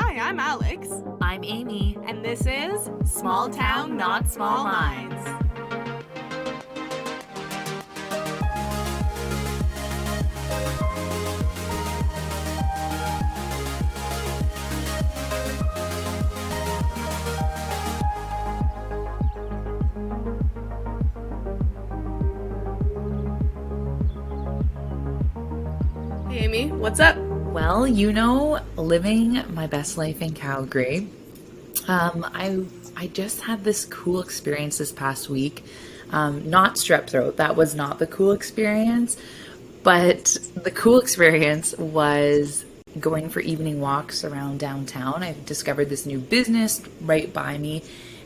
Hi, I'm Alex. I'm Amy. And this is Small Town, Not Small Minds. Hey, Amy, what's up? Well, you know, living my best life in Calgary. Um, I I just had this cool experience this past week. Um, not strep throat. That was not the cool experience. But the cool experience was going for evening walks around downtown. I discovered this new business right by me,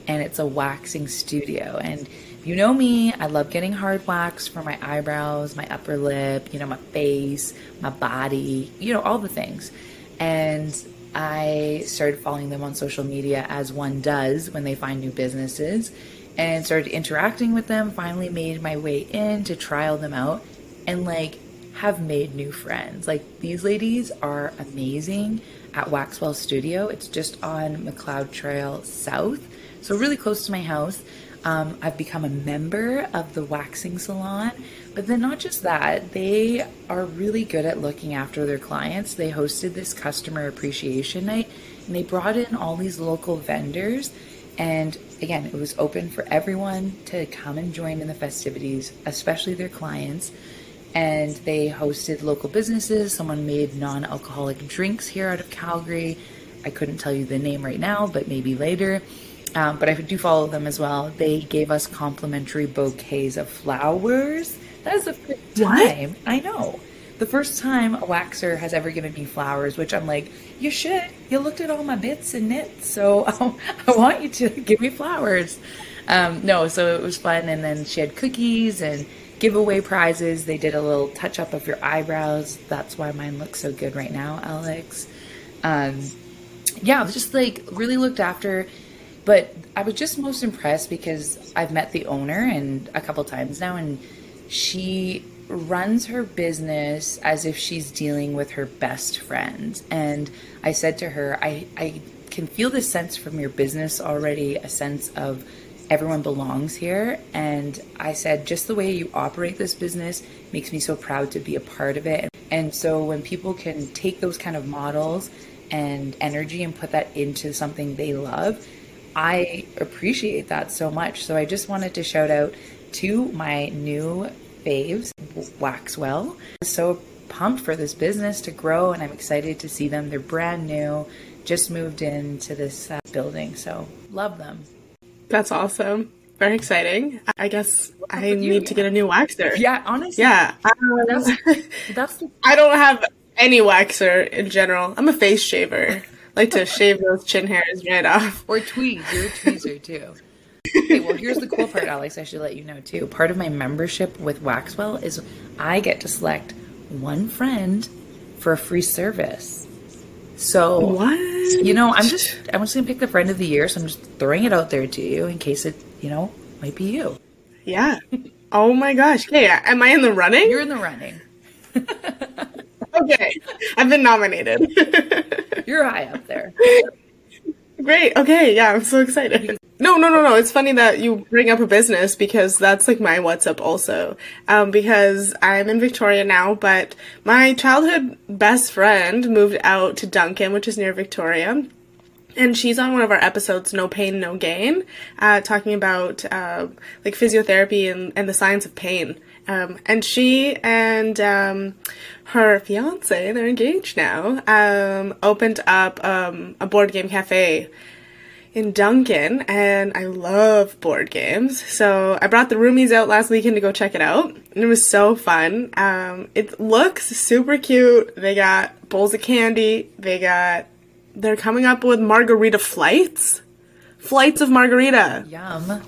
and it's a waxing studio. And you know me, I love getting hard wax for my eyebrows, my upper lip, you know, my face, my body, you know, all the things. And I started following them on social media as one does when they find new businesses and started interacting with them. Finally, made my way in to trial them out and like have made new friends. Like these ladies are amazing at Waxwell Studio. It's just on Macleod Trail South, so really close to my house. Um, I've become a member of the waxing salon, but then not just that, they are really good at looking after their clients. They hosted this customer appreciation night and they brought in all these local vendors. And again, it was open for everyone to come and join in the festivities, especially their clients. And they hosted local businesses. Someone made non alcoholic drinks here out of Calgary. I couldn't tell you the name right now, but maybe later um, but I do follow them as well. They gave us complimentary bouquets of flowers. That is the first time. What? I know. The first time a waxer has ever given me flowers, which I'm like, you should. You looked at all my bits and knits, so I want you to give me flowers. Um, no, so it was fun. And then she had cookies and giveaway prizes. They did a little touch up of your eyebrows. That's why mine looks so good right now, Alex. Um, yeah, just like really looked after but I was just most impressed because I've met the owner and a couple times now, and she runs her business as if she's dealing with her best friend. And I said to her, I, I can feel this sense from your business already, a sense of everyone belongs here. And I said, just the way you operate this business makes me so proud to be a part of it. And so when people can take those kind of models and energy and put that into something they love, I appreciate that so much. So I just wanted to shout out to my new faves, Waxwell. So pumped for this business to grow and I'm excited to see them. They're brand new, just moved into this uh, building. So love them. That's awesome. Very exciting. I guess I need to get a new waxer. Yeah, honestly. Yeah. Um, that's, that's the- I don't have any waxer in general. I'm a face shaver like to shave those chin hairs right off. Or tweeze. You're a tweezer too. Okay, well, here's the cool part, Alex. I should let you know too. Part of my membership with Waxwell is I get to select one friend for a free service. So what? You know, I'm just I'm just gonna pick the friend of the year. So I'm just throwing it out there to you in case it you know might be you. Yeah. Oh my gosh. Okay, am I in the running? You're in the running. okay, I've been nominated. You're high up there. Great. Okay. Yeah, I'm so excited. No, no, no, no. It's funny that you bring up a business because that's like my what's up also. Um, because I'm in Victoria now, but my childhood best friend moved out to Duncan, which is near Victoria. And she's on one of our episodes, No Pain, No Gain, uh, talking about uh, like physiotherapy and, and the science of pain. Um, and she and um, her fiance, they're engaged now, um, opened up um, a board game cafe in Duncan, and I love board games. So I brought the roomies out last weekend to go check it out, and it was so fun. Um, it looks super cute. They got bowls of candy. They got. They're coming up with margarita flights. Flights of margarita. Yum.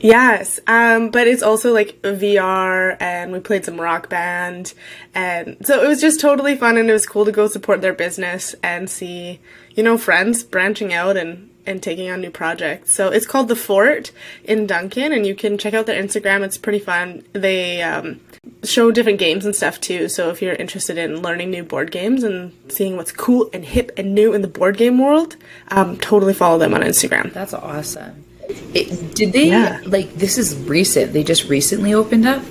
Yes, um, but it's also like VR, and we played some rock band, and so it was just totally fun, and it was cool to go support their business and see, you know, friends branching out and and taking on new projects. So it's called the Fort in Duncan, and you can check out their Instagram. It's pretty fun. They um, show different games and stuff too. So if you're interested in learning new board games and seeing what's cool and hip and new in the board game world, um, totally follow them on Instagram. That's awesome. It, did they Yeah. like this is recent? They just recently opened up.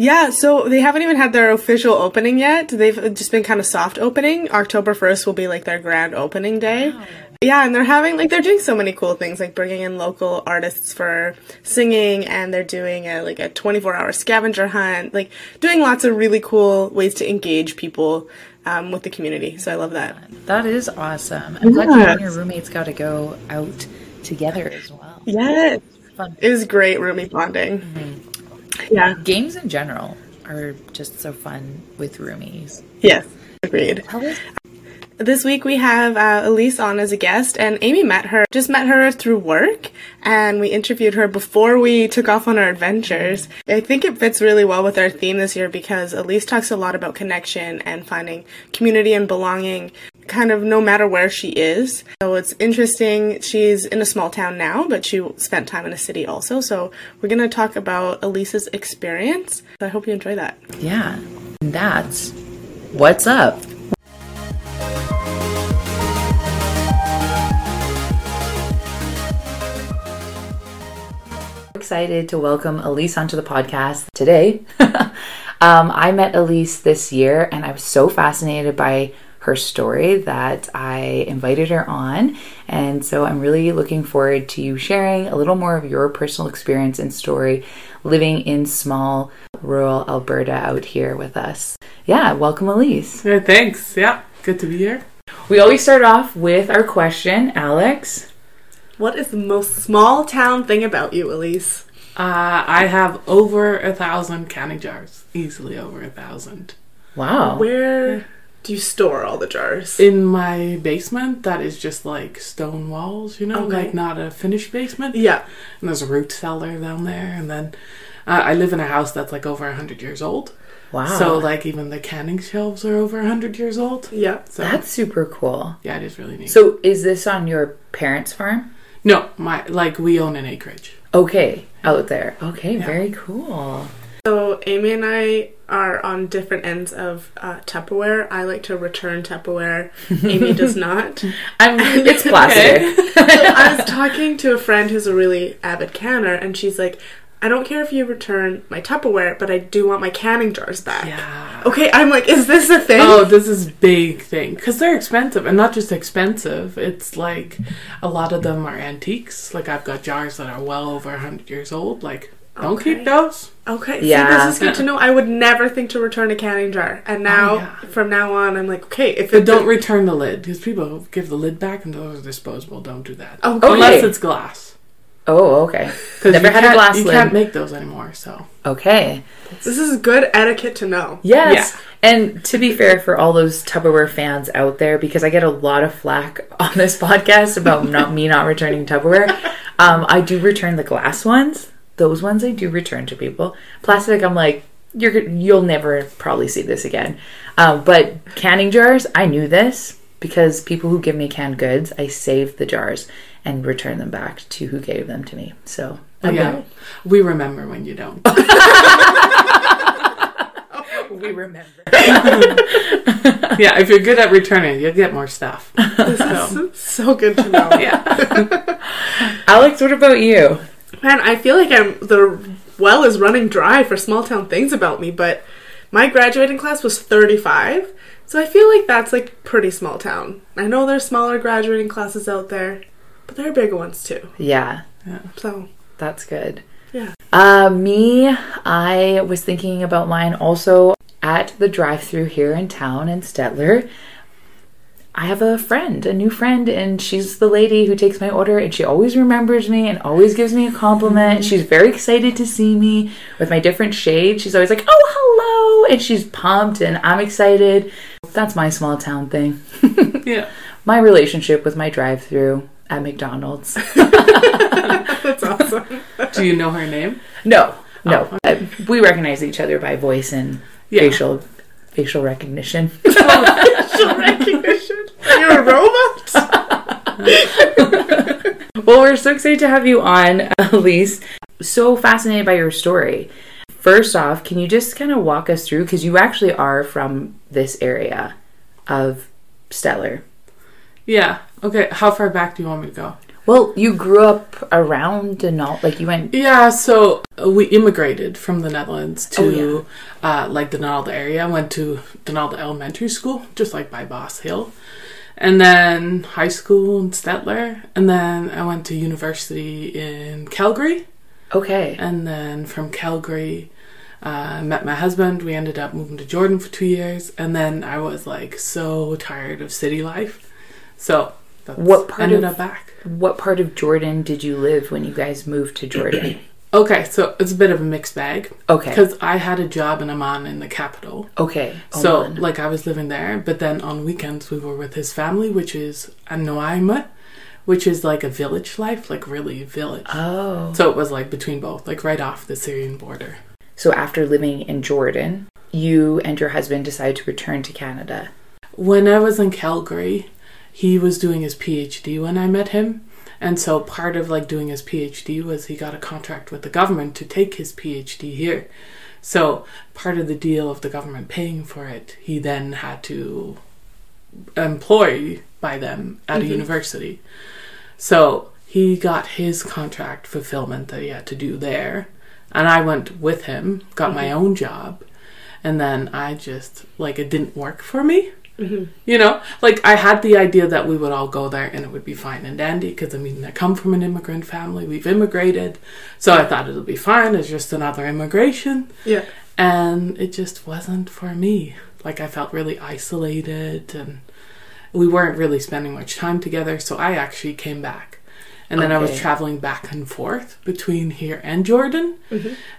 Yeah, so they haven't even had their official opening yet. They've just been kind of soft opening. October 1st will be like their grand opening day. Yeah, and they're having like they're doing so many cool things like bringing in local artists for singing and they're doing a like a 24-hour scavenger hunt, like doing lots of really cool ways to engage people um, with the community. So I love that. That is awesome. I'm glad you and your roommates got to go out together as well. Yes. Fun. It was great roommate bonding. Mm-hmm. Yeah. Games in general are just so fun with roomies. Yes. Agreed. This week we have uh, Elise on as a guest, and Amy met her, just met her through work, and we interviewed her before we took off on our adventures. I think it fits really well with our theme this year because Elise talks a lot about connection and finding community and belonging kind of no matter where she is. So it's interesting. She's in a small town now, but she spent time in a city also. So we're going to talk about Elise's experience. I hope you enjoy that. Yeah. And that's what's up. Excited to welcome Elise onto the podcast today. um, I met Elise this year and I was so fascinated by her story that I invited her on. And so I'm really looking forward to you sharing a little more of your personal experience and story living in small rural Alberta out here with us. Yeah, welcome, Elise. Yeah, thanks. Yeah, good to be here. We always start off with our question, Alex. What is the most small town thing about you, Elise? Uh, I have over a thousand canning jars, easily over a thousand. Wow. Where do you store all the jars? In my basement, that is just like stone walls, you know, Okay. like not a finished basement. yeah. And there's a root cellar down there, and then uh, I live in a house that's like over a hundred years old. Wow. So like even the canning shelves are over a hundred years old. Yeah. So that's super cool. yeah, it is really neat. So is this on your parents' farm? No, my like we own an acreage. Okay, out there. Okay, very cool. So Amy and I are on different ends of uh, Tupperware. I like to return Tupperware. Amy does not. I'm it's plastic. So I was talking to a friend who's a really avid canner, and she's like, "I don't care if you return my Tupperware, but I do want my canning jars back." Yeah. Okay, I'm like, "Is this a thing?" Oh, this is big thing because they're expensive, and not just expensive. It's like a lot of them are antiques. Like I've got jars that are well over hundred years old. Like don't Okay. keep those. Okay, Yeah. see, this is good to know. I would never think to return a canning jar, and oh, now Oh, yeah. from now on, I'm like, okay, if But it don't return the lid because people give the lid back and those are disposable. Don't do that Okay. unless it's glass. Oh, okay. 'Cause Never had a can't- glass You lid. can't make those anymore. So Okay. this is good etiquette to know. Yes. And to be fair, for all those Tupperware fans out there, because I get a lot of flack on this podcast about not me not returning Tupperware, um, I do return the glass ones. Those ones I do return to people. Plastic, I'm like, you're you'll never probably see this again. Um, but canning jars, I knew this because people who give me canned goods, I save the jars and return them back to who gave them to me. So But yeah, we remember when you don't. we remember. yeah, if you're good at returning, you'll get more stuff. So, So good to know. yeah. Alex, what about you? Man, I feel like I'm the well is running dry for small town things about me, but my graduating class was 35. So I feel like that's like pretty small town. I know there's smaller graduating classes out there, but there are bigger ones too. Yeah, yeah. So, that's good. yeah. Uh, me, I was thinking about mine also at the drive through here in town in Stettler. I have a friend, a new friend, and she's the lady who takes my order, and she always remembers me and always gives me a compliment. She's very excited to see me with my different shades. She's always like, Oh, hello! And she's pumped, and I'm excited. That's my small town thing. Yeah. My relationship with my drive through at McDonald's. That's awesome. Do you know her name? No, no. Oh, Uh, we recognize each other by voice and Yeah. facial facial recognition. Facial recognition. You're a robot? well, we're so excited to have you on, Elise. So fascinated by your story. First off, can you just kind of walk us through because you actually are from this area of Stettler. Yeah. Okay. How far back do you want me to go? Well, you grew up around Denal, like you went. Yeah, so uh, we immigrated from the Netherlands to Oh, uh, like the Donalda area. I went to Donalda Elementary School, just like by Boss Hill, and then high school in Stettler, and then I went to university in Calgary, Okay. and then from Calgary. Uh, met my husband. We ended up moving to Jordan for two years, and then I was like so tired of city life, so that's, What part ended of- up back? What part of Jordan did you live when you guys moved to Jordan? Okay, so it's a bit of a mixed bag. Okay. Because I had a job in Amman in the capital. Okay. So, Oman. like, I was living there, but then on weekends we were with his family, which is Anoaima, which is like a village life, like really village. oh. So it was like between both, like right off the Syrian border. So after living in Jordan, you and your husband decided to return to Canada. When I was in Calgary, he was doing his PhD when I met him. And so part of like doing his PhD was he got a contract with the government to take his PhD here. So part of the deal of the government paying for it, he then had to employ by them at a mm-hmm. university. So he got his contract fulfillment that he had to do there. And I went with him, got my mm-hmm. own job. And then I just, like, it didn't work for me. Mm-hmm. You know, like I had the idea that we would all go there and it would be fine and dandy because I mean, I come from an immigrant family, we've immigrated. So I thought it'll be fine, it's just another immigration. Yeah. And it just wasn't for me. Like I felt really isolated and we weren't really spending much time together. So I actually came back. And then I was traveling back and forth between here and Jordan.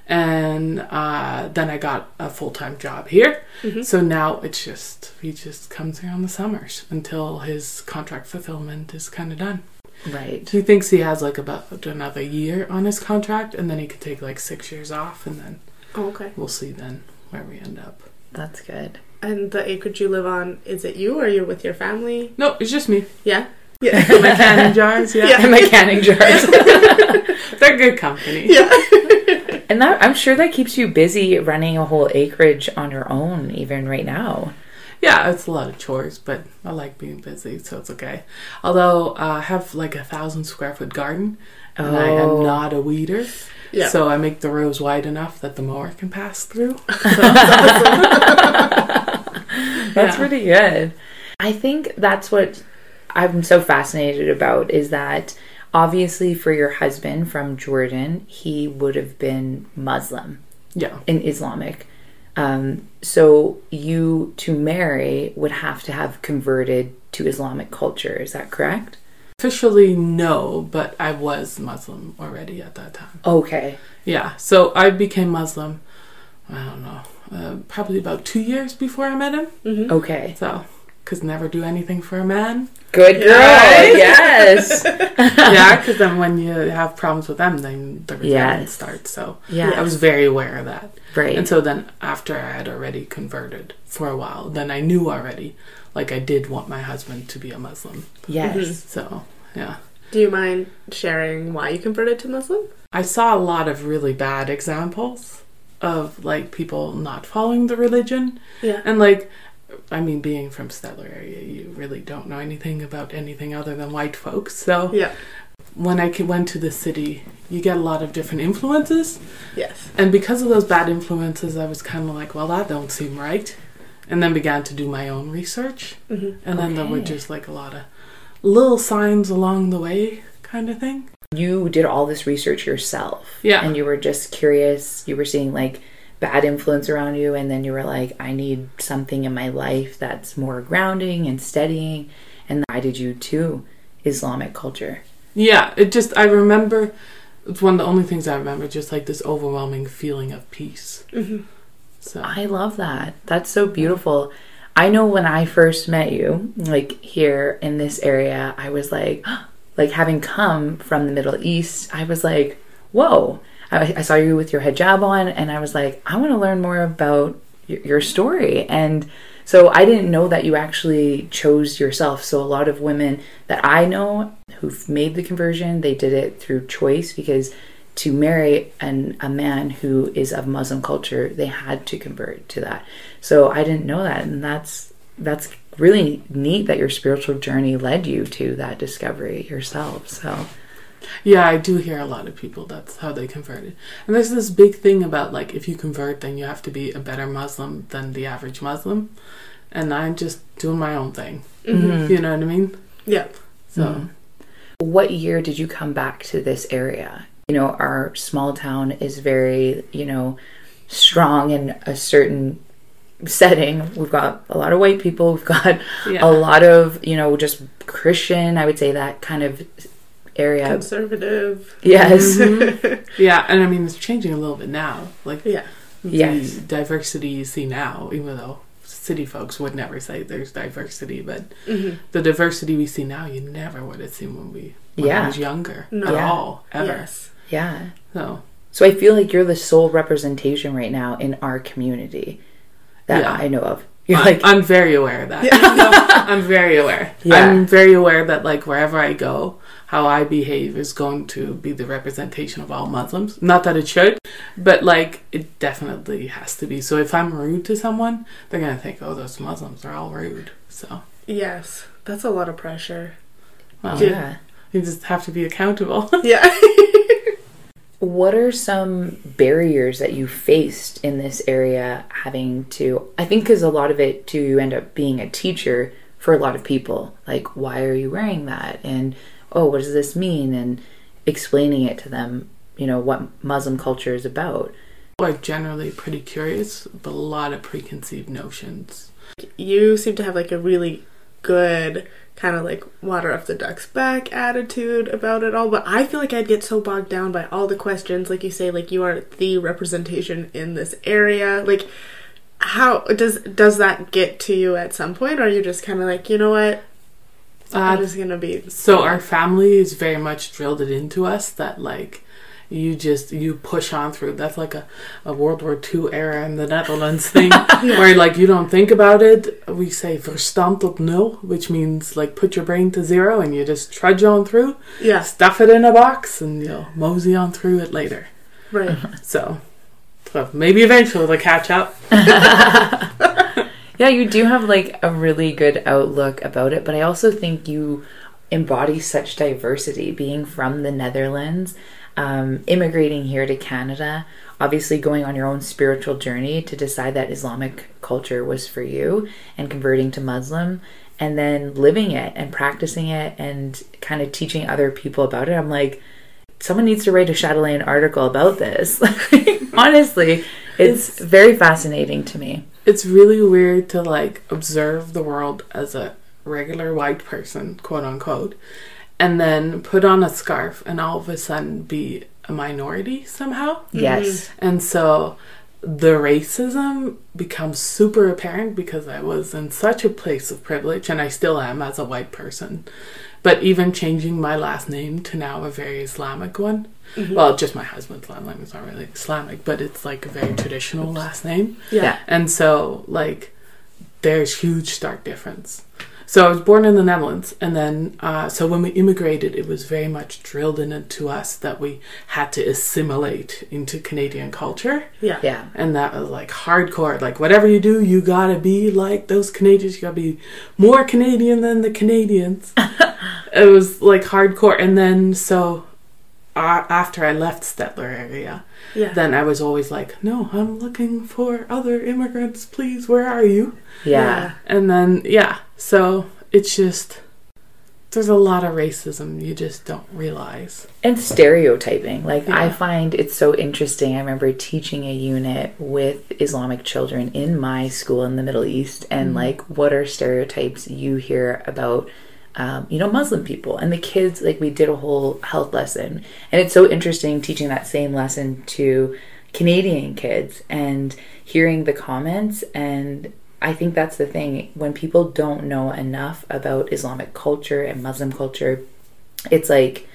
And uh, then I got a full time job here. So now it's just, he just comes here on the summers until his contract fulfillment is kind of done. Right. He thinks he has like about another year on his contract and then he could take like six years off and then Oh, okay. we'll see then where we end up. That's good. And the acreage you live on, is it you or you're with your family? No, it's just me. Yeah. Yeah. My canning jars, yeah. Yeah. My canning jars. They're good company. yeah. and that I'm sure that keeps you busy running a whole acreage on your own, even right now. Yeah, it's a lot of chores, but I like being busy, so it's okay. Although uh, I have like a thousand square foot garden, and I Oh. am not a weeder, Yeah. so I make the rows wide enough that the mower can pass through. That's Yeah. pretty good. I think that's what I'm so fascinated about is that obviously for your husband from Jordan, he would have been Muslim Yeah, in Islamic. Um, so you to marry would have to have converted to Islamic culture. Is that correct? officially no, but I was Muslim already at that time. Okay. Yeah, so I became Muslim. I don't know, uh, probably about two years before I met him. Okay. So, cause never do anything for a man. Good girl. Right? Yes. yeah, because then when you have problems with them, then the resentment Yes. starts. So Yeah. I was very aware of that. Right. And so then after I had already converted for a while, then I knew already, like I did want my husband to be a Muslim. yes. So yeah. Do you mind sharing why you converted to Muslim? I saw a lot of really bad examples of like people not following the religion. Yeah. And like I mean being from Stettler area, you really don't know anything about anything other than white folks. So Yeah. when I went to the city, you get a lot of different influences. Yes. And because of those bad influences, I was kind of like, well, that don't seem right. And then began to do my own research. Mhm. And then there were just like a lot of little signs along the way, kind of thing. You did all this research yourself. Yeah. And you were just curious. You were seeing like bad influence around you, and then you were like, I need something in my life that's more grounding and steadying. And I did you to Islamic culture. Yeah, it just, I remember, it's one of the only things I remember, just like this overwhelming feeling of peace. Mm-hmm. So, I love that. That's so beautiful. I know when I first met you, like here in this area, I was like, like having come from the Middle East, I was like, whoa. I, I saw you with your hijab on, and I was like, I want to learn more about your, your story. And so I didn't know that you actually chose yourself. So a lot of women that I know who've made the conversion, they did it through choice because to marry an, a man who is of Muslim culture, they had to convert to that. So I didn't know that, and that's that's really neat that your spiritual journey led you to that discovery yourself. So Yeah, I do hear a lot of people that's how they converted. And there's this big thing about like if you convert then you have to be a better Muslim than the average Muslim. And I'm just doing my own thing. Mm-hmm. You know what I mean? Yeah. So what year did you come back to this area? You know, our small town is very, you know, strong in a certain setting. We've got a lot of white people, we've got Yeah. a lot of, you know, just Christian, I would say that kind of area. Conservative. Yes. yeah, and I mean it's changing a little bit now. Like Yeah. the Yes. diversity you see now, even though city folks would never say there's diversity, but Mm-hmm. the diversity we see now you never would have seen when we when Yeah. I was younger No. at Yeah. all ever. Yes. yeah. So So I feel like you're the sole representation right now in our community that Yeah. I know of. You're I- like, I'm very aware of that. No, I'm very aware. Yeah. I'm very aware that like wherever I go, how I behave is going to be the representation of all Muslims. Not that it should, but like it definitely has to be. So if I'm rude to someone, they're gonna think, "Oh, those Muslims are all rude." So Yes. That's a lot of pressure. well, yeah. you just have to be accountable. Yeah. What are some barriers that you faced in this area having to? I think because a lot of it too, you end up being a teacher for a lot of people. Like, why are you wearing that? And oh, what does this mean? And explaining it to them, you know, what Muslim culture is about. We're generally pretty curious, but a lot of preconceived notions. you seem to have like a really good kind of like water off the duck's back attitude about it all but i feel like i'd get so bogged down by all the questions like you say like you are the representation in this area like how does does that get to you at some point or are you just kind of like you know what? I'm Uh, just gonna be So our family is very much drilled it into us that like you just you push on through. That's like a, a World War II era in the Netherlands thing where like you don't think about it. We say verstand op nul, which means like put your brain to zero and you just trudge on through. yeah Stuff it in a box and you'll mosey on through it later. right So, so maybe eventually they'll catch up. Yeah, you do have like a really good outlook about it, but I also think you embody such diversity being from the Netherlands, um, immigrating here to Canada, obviously going on your own spiritual journey to decide that Islamic culture was for you and converting to Muslim, and then living it and practicing it and kind of teaching other people about it. I'm like, someone needs to write a Chatelaine article about this. Honestly, it's very fascinating to me. it's really weird to like observe the world as a regular white person, quote unquote, and then put on a scarf and all of a sudden be a minority somehow. Yes. Mm-hmm. And so the racism becomes super apparent because I was in such a place of privilege and I still am as a white person. But even changing my last name to now a very Islamic one. Mm-hmm. Well, just my husband's last name is not really Islamic, but it's like a very traditional last name. yeah And so, like, there's huge stark difference. So I was born in the Netherlands, and then uh, so when we immigrated, it was very much drilled into us that we had to assimilate into Canadian culture, yeah Yeah. and that was like hardcore. Like whatever you do, you gotta be like those Canadians. You gotta be more Canadian than the Canadians. it was like hardcore, and then so after I left Stettler area, yeah then I was always like, no, I'm looking for other immigrants, please, where are you? Yeah. And then, yeah, so it's just, there's a lot of racism you just don't realize. And stereotyping. Like, I find it's so interesting. I remember teaching a unit with Islamic children in my school in the Middle East, and mm-hmm. like, what are stereotypes you hear about? Um, you know, Muslim people and the kids, like, we did a whole health lesson. And it's so interesting teaching that same lesson to Canadian kids and hearing the comments. And I think that's the thing when people don't know enough about Islamic culture and Muslim culture, it's like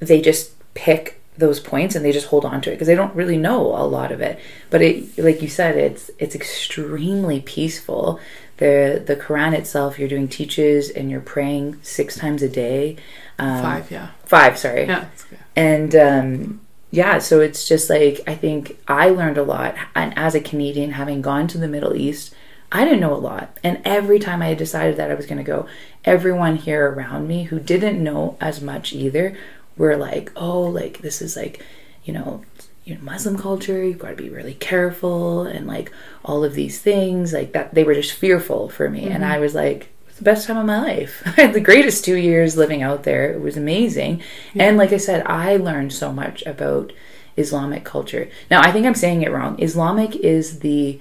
they just pick those points and they just hold on to it because they don't really know a lot of it. But it, like you said, it's it's extremely peaceful. the The Quran itself, you're doing teaches and you're praying six times a day. Um, Five, yeah. Five, sorry. Yeah. And um, yeah, so it's just like I think I learned a lot, and as a Canadian, having gone to the Middle East, I didn't know a lot. And every time I decided that I was going to go, everyone here around me who didn't know as much either were like, "Oh, like this is like, you know." You know, Muslim culture, you've got to be really careful, and like all of these things, like that, they were just fearful for me. And mm-hmm. I was like, it's the best time of my life. I had the greatest two years living out there. It was amazing. And like I said, I learned so much about Islamic culture. Now, I think I'm saying it wrong. Islamic is the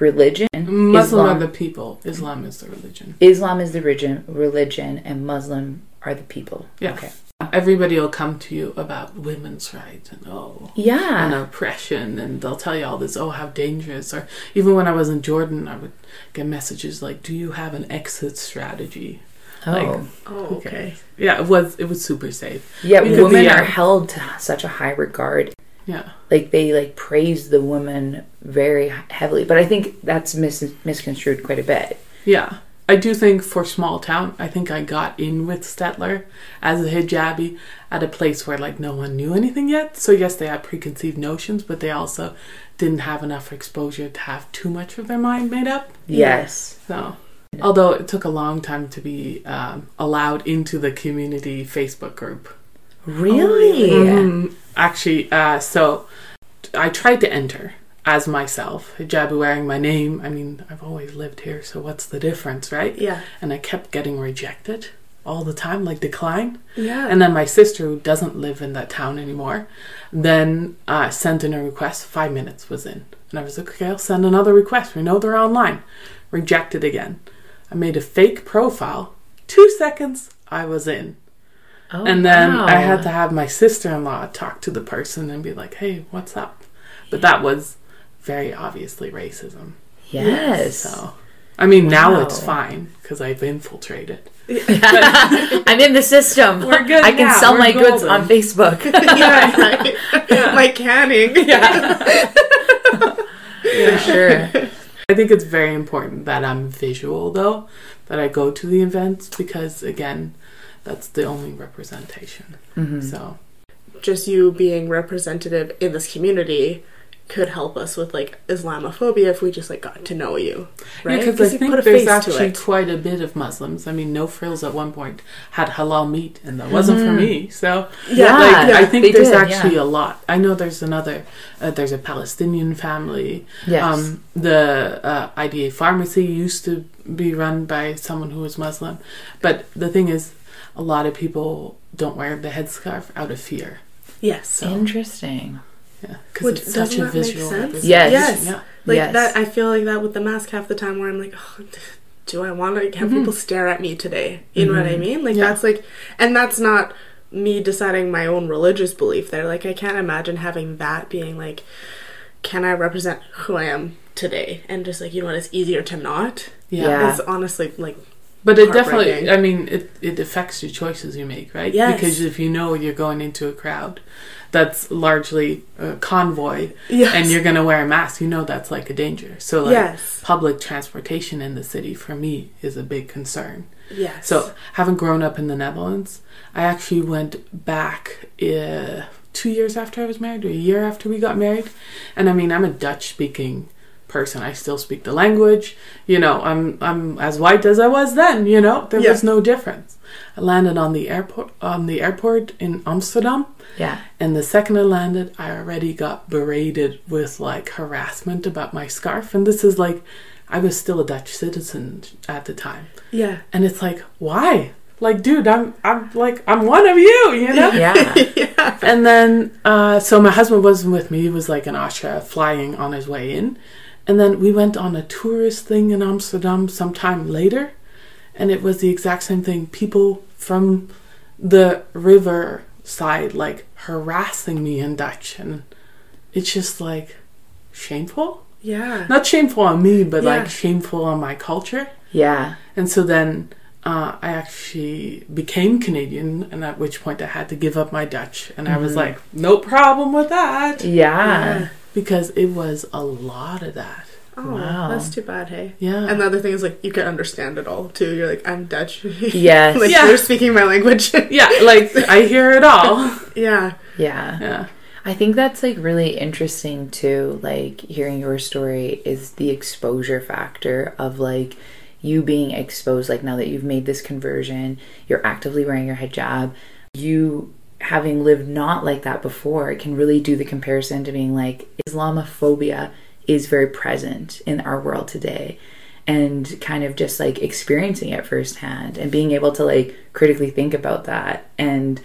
religion. Muslim Islam, are the people. Islam is the religion. Islam is the religion, religion, and Muslim are the people. Yeah. Okay. Everybody will come to you about women's rights and oh Yeah. and oppression and they'll tell you all this, oh how dangerous or even when I was in Jordan I would get messages like, Do you have an exit strategy? Oh. Like, Oh, okay. Yeah, it was it was super safe. yeah, Because women the, uh, are held to such a high regard. Yeah. Like they like praise the woman very heavily, but I think that's mis- misconstrued quite a bit. Yeah. I do think for small town, I think I got in with Stettler as a hijabi at a place where like no one knew anything yet. So yes, they had preconceived notions, but they also didn't have enough exposure to have too much of their mind made up. Yes. So, although it took a long time to be um, allowed into the community Facebook group. Really? Mhm. Actually, uh, so I tried to enter as myself, hijabi wearing my name. I mean, I've always lived here, so what's the difference, right? Yeah. And I kept getting rejected all the time, like decline. Yeah. And then my sister, who doesn't live in that town anymore, then uh, sent in a request. Five minutes was in. And I was like, okay, I'll send another request. We know they're online. Rejected again. I made a fake profile. Two seconds, I was in. Oh, And then wow. I had to have my sister in law talk to the person and be like, hey, what's up? But that was very obviously racism. Yes. So, I mean, now it's fine because I've infiltrated. I'm in the system. We're good I can now. sell We're my goods on Facebook. yeah, right. My canning. Yeah. For sure. I think it's very important that I'm visual, though, that I go to the events because, again, that's the only representation. Mm-hmm. So, Just you being representative in this community could help us with like Islamophobia if we just like got to know you, right? because 'Cause I think put a there's face actually it. quite a bit of Muslims. I mean, No Frills at one point had halal meat, and that wasn't for me. So, Yeah, like, yeah, I think there's did, actually yeah. a lot. I know there's another, uh, there's a Palestinian family. Yes. Um, the uh, IDA pharmacy used to be run by someone who was Muslim. But the thing is, a lot of people don't wear the headscarf out of fear. Yes. So, Interesting. Yeah, because Which it's such doesn't a that make visual. sense? representation. Yes. Yes. Yeah. Like Yes. that, I feel like that with the mask half the time where I'm like, oh, do I want to have mm-hmm. people stare at me today? You know what I mm-hmm. mean? Like Yeah. that's like, and that's not me deciding my own religious belief. There, like I can't imagine having that being like, can I represent who I am today? And just like you know what, it's easier to not. Yeah. Yeah. It's honestly like, But it definitely, I mean, it, it affects your choices you make, right? Yes. Because if you know you're going into a crowd that's largely a convoy yes, and you're going to wear a mask, you know that's like a danger. So, like, yes, public transportation in the city for me is a big concern. yes. So, having grown up in the Netherlands, I actually went back uh, two years after I was married, or a year after we got married. And I mean, I'm a Dutch speaking person. I still speak the language. You know, I'm I'm as white as I was then. You know, there Yeah. was no difference. I landed on the airport on the airport in Amsterdam, Yeah. and the second I landed, I already got berated with like harassment about my scarf. And this is like, I was still a Dutch citizen at the time. yeah, And it's like, why? Like, dude, I'm I'm like I'm one of you, you know? Yeah. yeah, And then uh so my husband wasn't with me, he was like an Austria flying on his way in. And then we went on a tourist thing in Amsterdam sometime later, and it was the exact same thing. People from the river side like harassing me in Dutch and it's just like shameful. yeah, Not shameful on me, but Yeah. like shameful on my culture. Yeah. And so then uh, I actually became Canadian, and at which point I had to give up my Dutch. And I was like, no problem with that. Yeah. Because it was a lot of that. Oh, Wow. that's too bad, hey. Yeah. And the other thing is like you can understand it all too. You're like, I'm Dutch. Yes. like Yeah. you're speaking my language. yeah, like I hear it all. yeah. Yeah. Yeah. I think that's like really interesting too. Like hearing your story is the exposure factor of like you being exposed. Like now that you've made this conversion, you're actively wearing your hijab. You having lived not like that before, it can really do the comparison to being like Islamophobia is very present in our world today. And kind of just like experiencing it firsthand and being able to like critically think about that and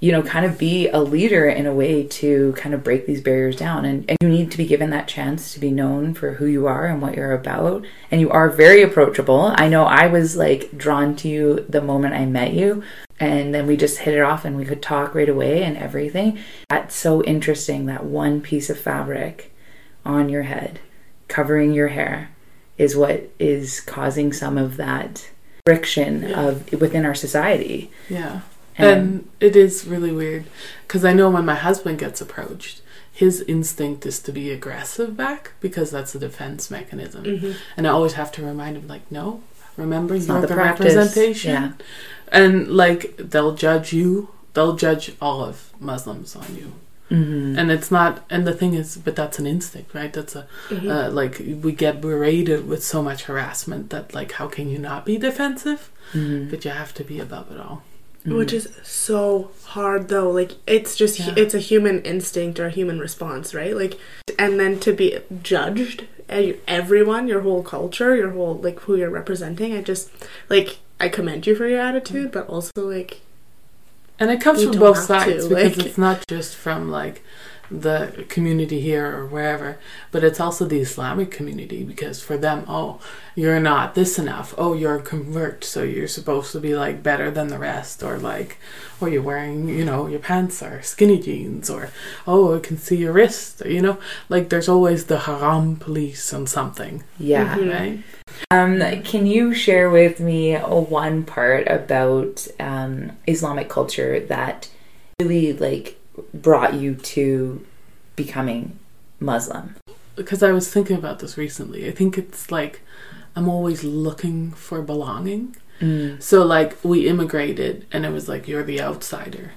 you know, kind of be a leader in a way to kind of break these barriers down. And, and you need to be given that chance to be known for who you are and what you're about. And you are very approachable. I know I was like drawn to you the moment I met you. And then we just hit it off and we could talk right away and everything. That's so interesting that one piece of fabric on your head, covering your hair, is what is causing some of that friction Yeah. of within our society. Yeah. And- And it is really weird because I know when my husband gets approached, his instinct is to be aggressive back because that's a defense mechanism. Mm-hmm. And I always have to remind him, like, no, remember It's you're not the, the representation. Yeah. And like they'll judge you, they'll judge all of Muslims on you. Mm-hmm. And it's not, and the thing is, but that's an instinct, right? That's a, Mm-hmm. uh, like, we get berated with so much harassment that, like, how can you not be defensive? Mm-hmm. But you have to be above it all. Which is so hard though. Like it's just Yeah. it's a human instinct or a human response, right? Like and then to be judged eh, everyone, your whole culture, your whole like who you're representing. I just like I commend you for your attitude, but also like And it comes from both sides to, because like- it's not just from like the community here or wherever, but it's also the Islamic community because for them, oh, you're not this enough. Oh, you're a convert, so you're supposed to be like better than the rest, or like, or you're wearing, you know, your pants are skinny jeans, or oh, I can see your wrist, you know, like there's always the haram police on something, Yeah. Mhm. right? Um, can you share with me one part about um, Islamic culture that really like brought you to becoming Muslim? because I was thinking about this recently. I think it's like I'm always looking for belonging. Mm. So like we immigrated and it was like you're the outsider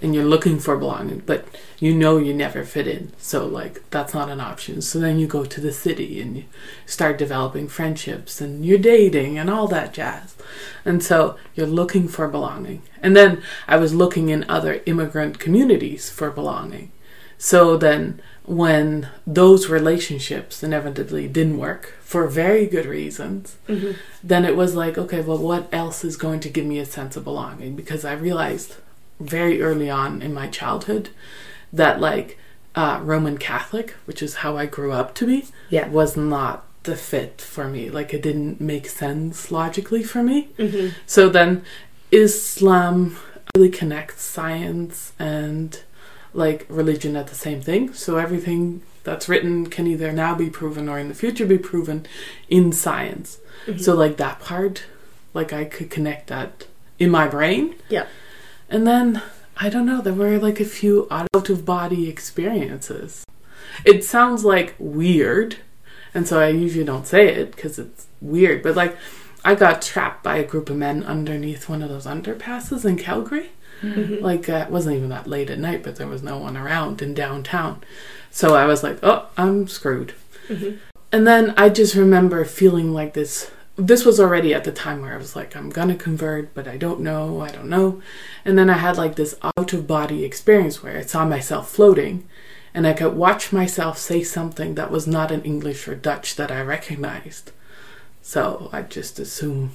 and you're looking for belonging, but you know you never fit in. So like that's not an option. So then you go to the city and you start developing friendships and you're dating and all that jazz. And so you're looking for belonging. And then I was looking in other immigrant communities for belonging. So then when those relationships inevitably didn't work for very good reasons, mm-hmm. then it was like, okay, well, what else is going to give me a sense of belonging? Because I realized very early on in my childhood that, like, uh, Roman Catholic, which is how I grew up to be, Yeah. was not the fit for me. Like, it didn't make sense logically for me. Mhm. So then, Islam really connects science and like religion at the same thing. So everything that's written can either now be proven or in the future be proven in science. So like that part, like I could connect that in my brain. Yeah. And then I don't know, there were like a few out of body experiences. It sounds like weird, and so I usually don't say it because it's weird, but like I got trapped by a group of men underneath one of those underpasses in Calgary. Like uh, it wasn't even that late at night, but there was no one around in downtown. So I was like, "Oh, I'm screwed." And then I just remember feeling like this. This was already at the time where I was like, I'm gonna convert, but I don't know, I don't know. And then I had like this out of body experience where I saw myself floating and I could watch myself say something that was not in English or Dutch that I recognized. So I just assume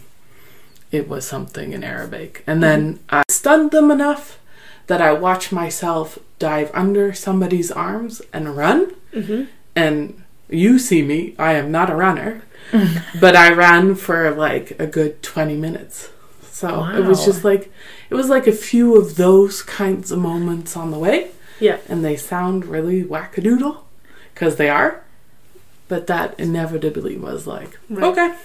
it was something in Arabic. And then mm-hmm. I stunned them enough that I watched myself dive under somebody's arms and run. Mm-hmm. And you see me, I am not a runner, but I ran for like a good 20 minutes. So it was just like, it was like a few of those kinds of moments on the way. Yeah. And they sound really wackadoodle, because they are. But that inevitably was like, Right. okay.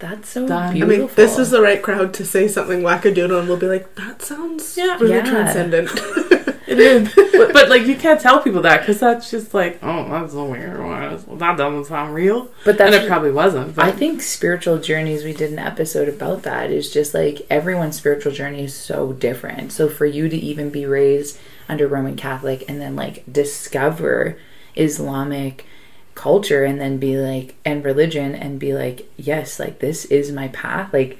That's so Done. I mean, I mean, this is the right crowd to say something wackadoodle, and we'll be like, "That sounds Yeah. really Yeah. transcendent." It is. but, but, like you can't tell people that because that's just like, oh, that's a weird one. That doesn't sound real. But that's and it probably wasn't. But. I think spiritual journeys. We did an episode about that. Is just like everyone's spiritual journey is so different. So for you to even be raised under Roman Catholic and then like discover Islamic culture and then be like and religion and be like yes like this is my path like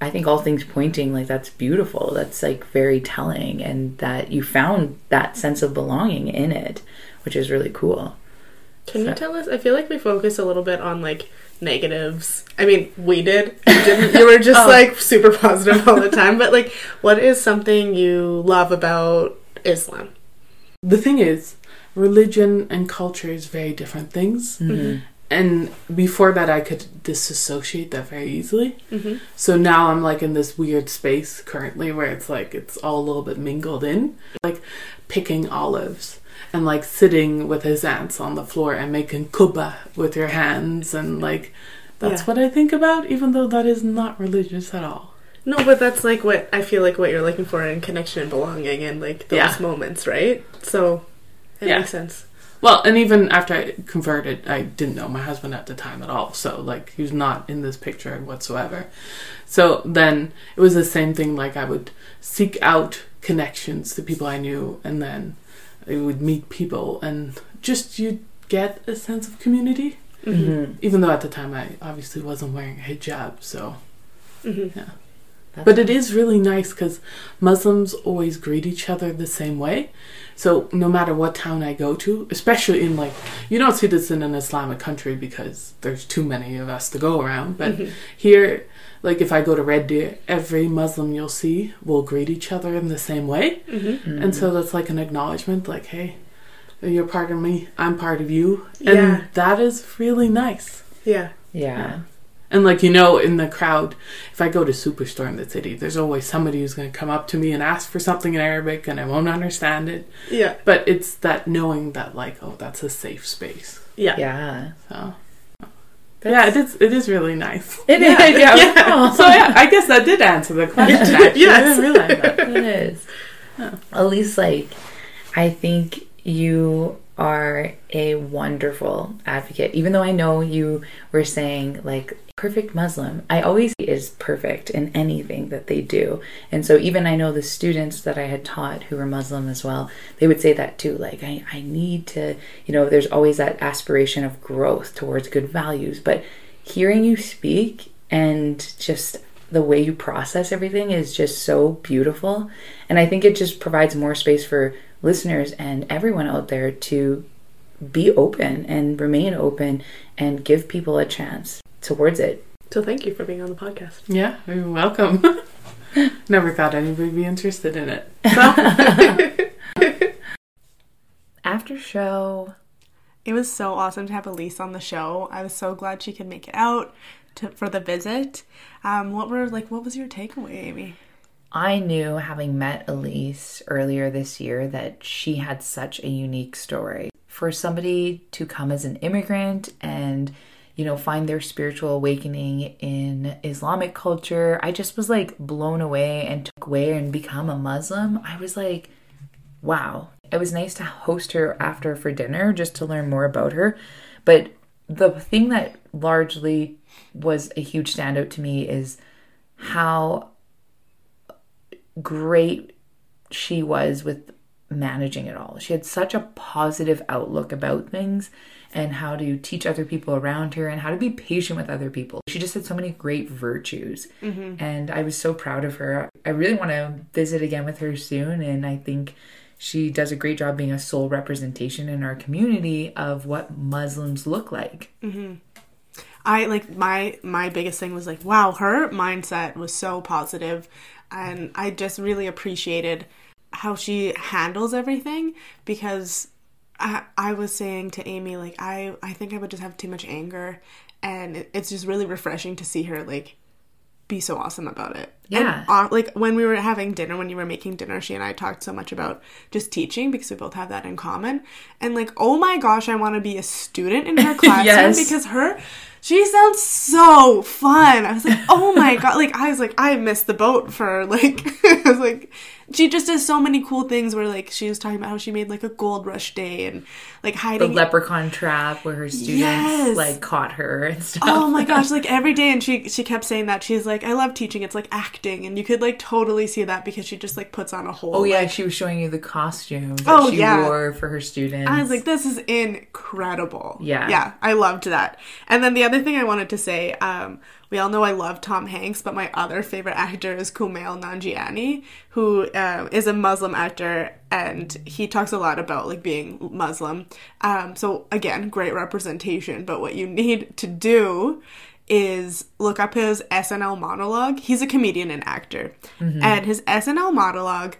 I think all things pointing like that's beautiful. That's like very telling, and that you found that sense of belonging in it, which is really cool. Can so. you tell us? I feel like we focus a little bit on like negatives. I mean, we did. You, didn't, you were just oh. like super positive all the time. But like, what is something you love about Islam? The thing is, religion and culture is very different things. Mm-hmm and before that i could disassociate that very easily mm-hmm. so now i'm like in this weird space currently where it's like it's all a little bit mingled in like picking olives and like sitting with his aunts on the floor and making kuba with your hands and like that's yeah. what i think about even though that is not religious at all no but that's like what i feel like what you're looking for in connection and belonging and like those yeah. moments right so it yeah. makes sense well, and even after I converted, I didn't know my husband at the time at all. So, like, he was not in this picture whatsoever. So then it was the same thing. Like, I would seek out connections to people I knew, and then I would meet people, and just you get a sense of community. Mm-hmm. Even though at the time I obviously wasn't wearing a hijab, so mm-hmm. yeah. That's but it is really nice because Muslims always greet each other the same way. So no matter what town I go to, especially in like you don't see this in an Islamic country because there's too many of us to go around. But mm-hmm. here, like if I go to Red Deer, every Muslim you'll see will greet each other in the same way, mm-hmm. Mm-hmm. and so that's like an acknowledgement, like hey, you're part of me, I'm part of you, and yeah. that is really nice. Yeah. Yeah. yeah. And like you know, in the crowd, if I go to superstore in the city, there's always somebody who's going to come up to me and ask for something in Arabic, and I won't understand it. Yeah. But it's that knowing that like, oh, that's a safe space. Yeah. Yeah. So. That's... Yeah, it is. It is really nice. It yeah. is. Yeah. yeah. so yeah, I guess that did answer the question. Actually. yes. I didn't realize that. It is. At least, like, I think you are a wonderful advocate. Even though I know you were saying like perfect Muslim, I always is perfect in anything that they do. And so even I know the students that I had taught who were Muslim as well, they would say that too. Like I, I need to, you know, there's always that aspiration of growth towards good values. But hearing you speak and just the way you process everything is just so beautiful. And I think it just provides more space for listeners and everyone out there to be open and remain open and give people a chance towards it. So thank you for being on the podcast. Yeah, you're welcome. Never thought anybody would be interested in it. After show. It was so awesome to have Elise on the show. I was so glad she could make it out to, for the visit. Um, what were like? What was your takeaway, Amy? I knew, having met Elise earlier this year, that she had such a unique story. For somebody to come as an immigrant and, you know, find their spiritual awakening in Islamic culture, I just was like blown away and took away and become a Muslim. I was like, wow. It was nice to host her after for dinner just to learn more about her. But the thing that largely was a huge standout to me is how great she was with managing it all. She had such a positive outlook about things and how to teach other people around her and how to be patient with other people. She just had so many great virtues. Mm-hmm. And I was so proud of her. I really want to visit again with her soon. And I think she does a great job being a sole representation in our community of what Muslims look like. Mm-hmm. I like my my biggest thing was like wow her mindset was so positive and I just really appreciated how she handles everything because I, I was saying to Amy like I I think I would just have too much anger and it, it's just really refreshing to see her like be so awesome about it. Yeah. And, uh, like when we were having dinner, when you were making dinner, she and I talked so much about just teaching because we both have that in common. And like, oh my gosh, I want to be a student in her classroom yes. because her she sounds so fun. I was like, oh my god, like I was like, I missed the boat for like, I was like, she just does so many cool things where like she was talking about how she made like a gold rush day and like hiding The leprechaun trap where her students Yes. like caught her and stuff. Oh my gosh, like every day and she she kept saying that she's like I love teaching it's like acting and you could like totally see that because she just like puts on a whole Oh yeah, like- she was showing you the costumes Oh, that she yeah. wore for her students. I was like, this is incredible. Yeah. Yeah, I loved that. And then the other thing I wanted to say, um, we all know I love Tom Hanks, but my other favorite actor is Kumail Nanjiani, who um, is a Muslim actor, and he talks a lot about like being Muslim. Um, so again, great representation. But what you need to do is look up his SNL monologue. He's a comedian and actor, and his SNL monologue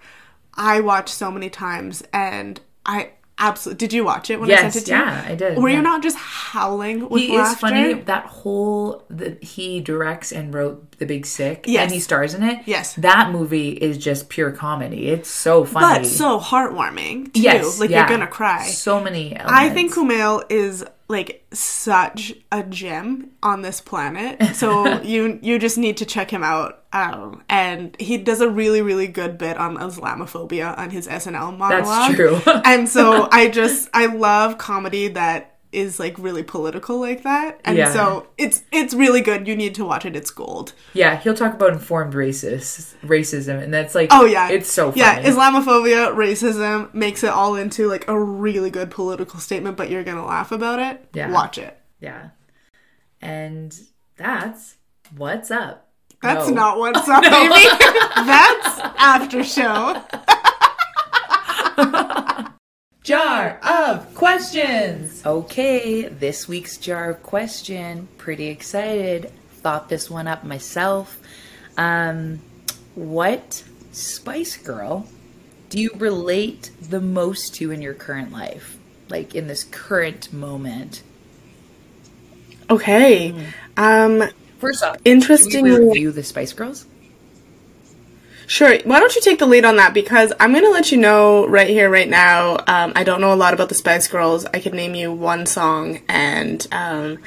I watched so many times, and I absolutely did. You watch it when I sent it to yeah, you? I did, Were yeah. you not just howling with he laughter? is funny. That whole that he directs and wrote The Big Sick, Yes. and he stars in it. Yes. that movie is just pure comedy. It's so funny, but so heartwarming too. yes, like yeah. you're gonna cry. So many. Elements. I think Kumail is like such a gem on this planet. So you you just need to check him out. Um, and he does a really really good bit on Islamophobia on his SNL monologue. That's true. and so I just I love comedy that is like really political like that. And Yeah. so it's it's really good. You need to watch it. It's gold. Yeah, he'll talk about informed racist racism, and that's like, Oh yeah, it's so funny. Yeah, Islamophobia, racism makes it all into like a really good political statement, but you're gonna laugh about it. Yeah. watch it. yeah, and that's what's up. That's No. not what's up, baby. That's after show. Jar of questions. Okay, this week's jar of question. Pretty excited. Thought this one up myself. Um, what Spice Girl do you relate the most to in your current life? Like in this current moment? Okay. Um. First off, Interesting- should we review the Spice Girls? Sure. Why don't you take the lead on that? Because I'm going to let you know right here, right now. Um, I don't know a lot about the Spice Girls. I could name you one song, and um,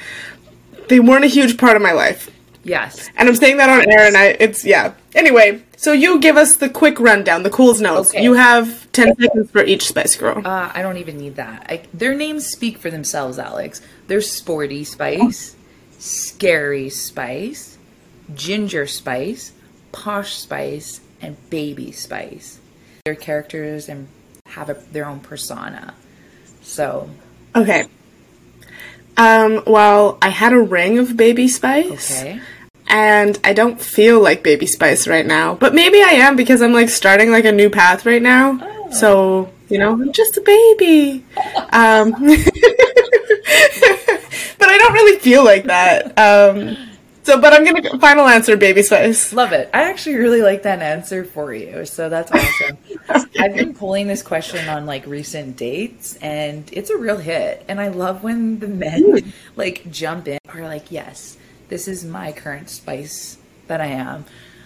they weren't a huge part of my life. Yes. And I'm saying that on air, and I it's yeah. Anyway, so you give us the quick rundown, the cool's notes. Okay. You have ten seconds for each Spice Girl. Uh, I don't even need that. I, their names speak for themselves, Alex. They're Sporty Spice, Scary Spice, Ginger Spice, Posh Spice, and Baby Spice. Their characters and have a, their own persona. So, Okay. Um. Well, I had a ring of Baby Spice. okay. and I don't feel like Baby Spice right now. But maybe I am because I'm like starting like a new path right now. Oh. So you know, I'm just a baby. Um, but I don't really feel like that. Um, so, but I'm gonna final answer Baby Spice. Love it. I actually really like that answer for you. So that's awesome. I've been pulling this question on like recent dates and it's a real hit. And I love when the men like jump in are like, yes, this is my current spice that I am.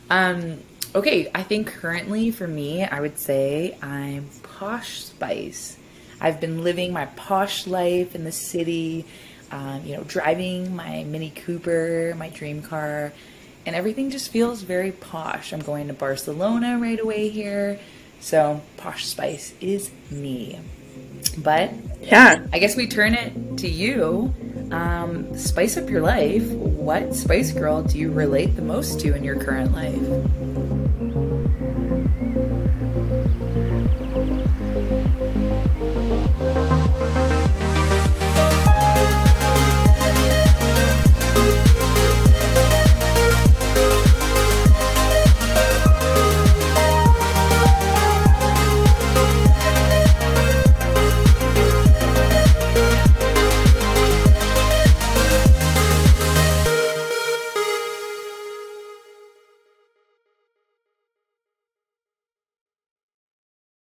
Um, okay, I think currently for me, I would say I'm posh spice. I've been living my posh life in the city, um, you know, driving my Mini Cooper, my dream car, and everything just feels very posh. I'm going to Barcelona right away here, so posh spice is me. But Yeah. I guess we turn it to you. Um, spice up your life. What Spice Girl do you relate the most to in your current life?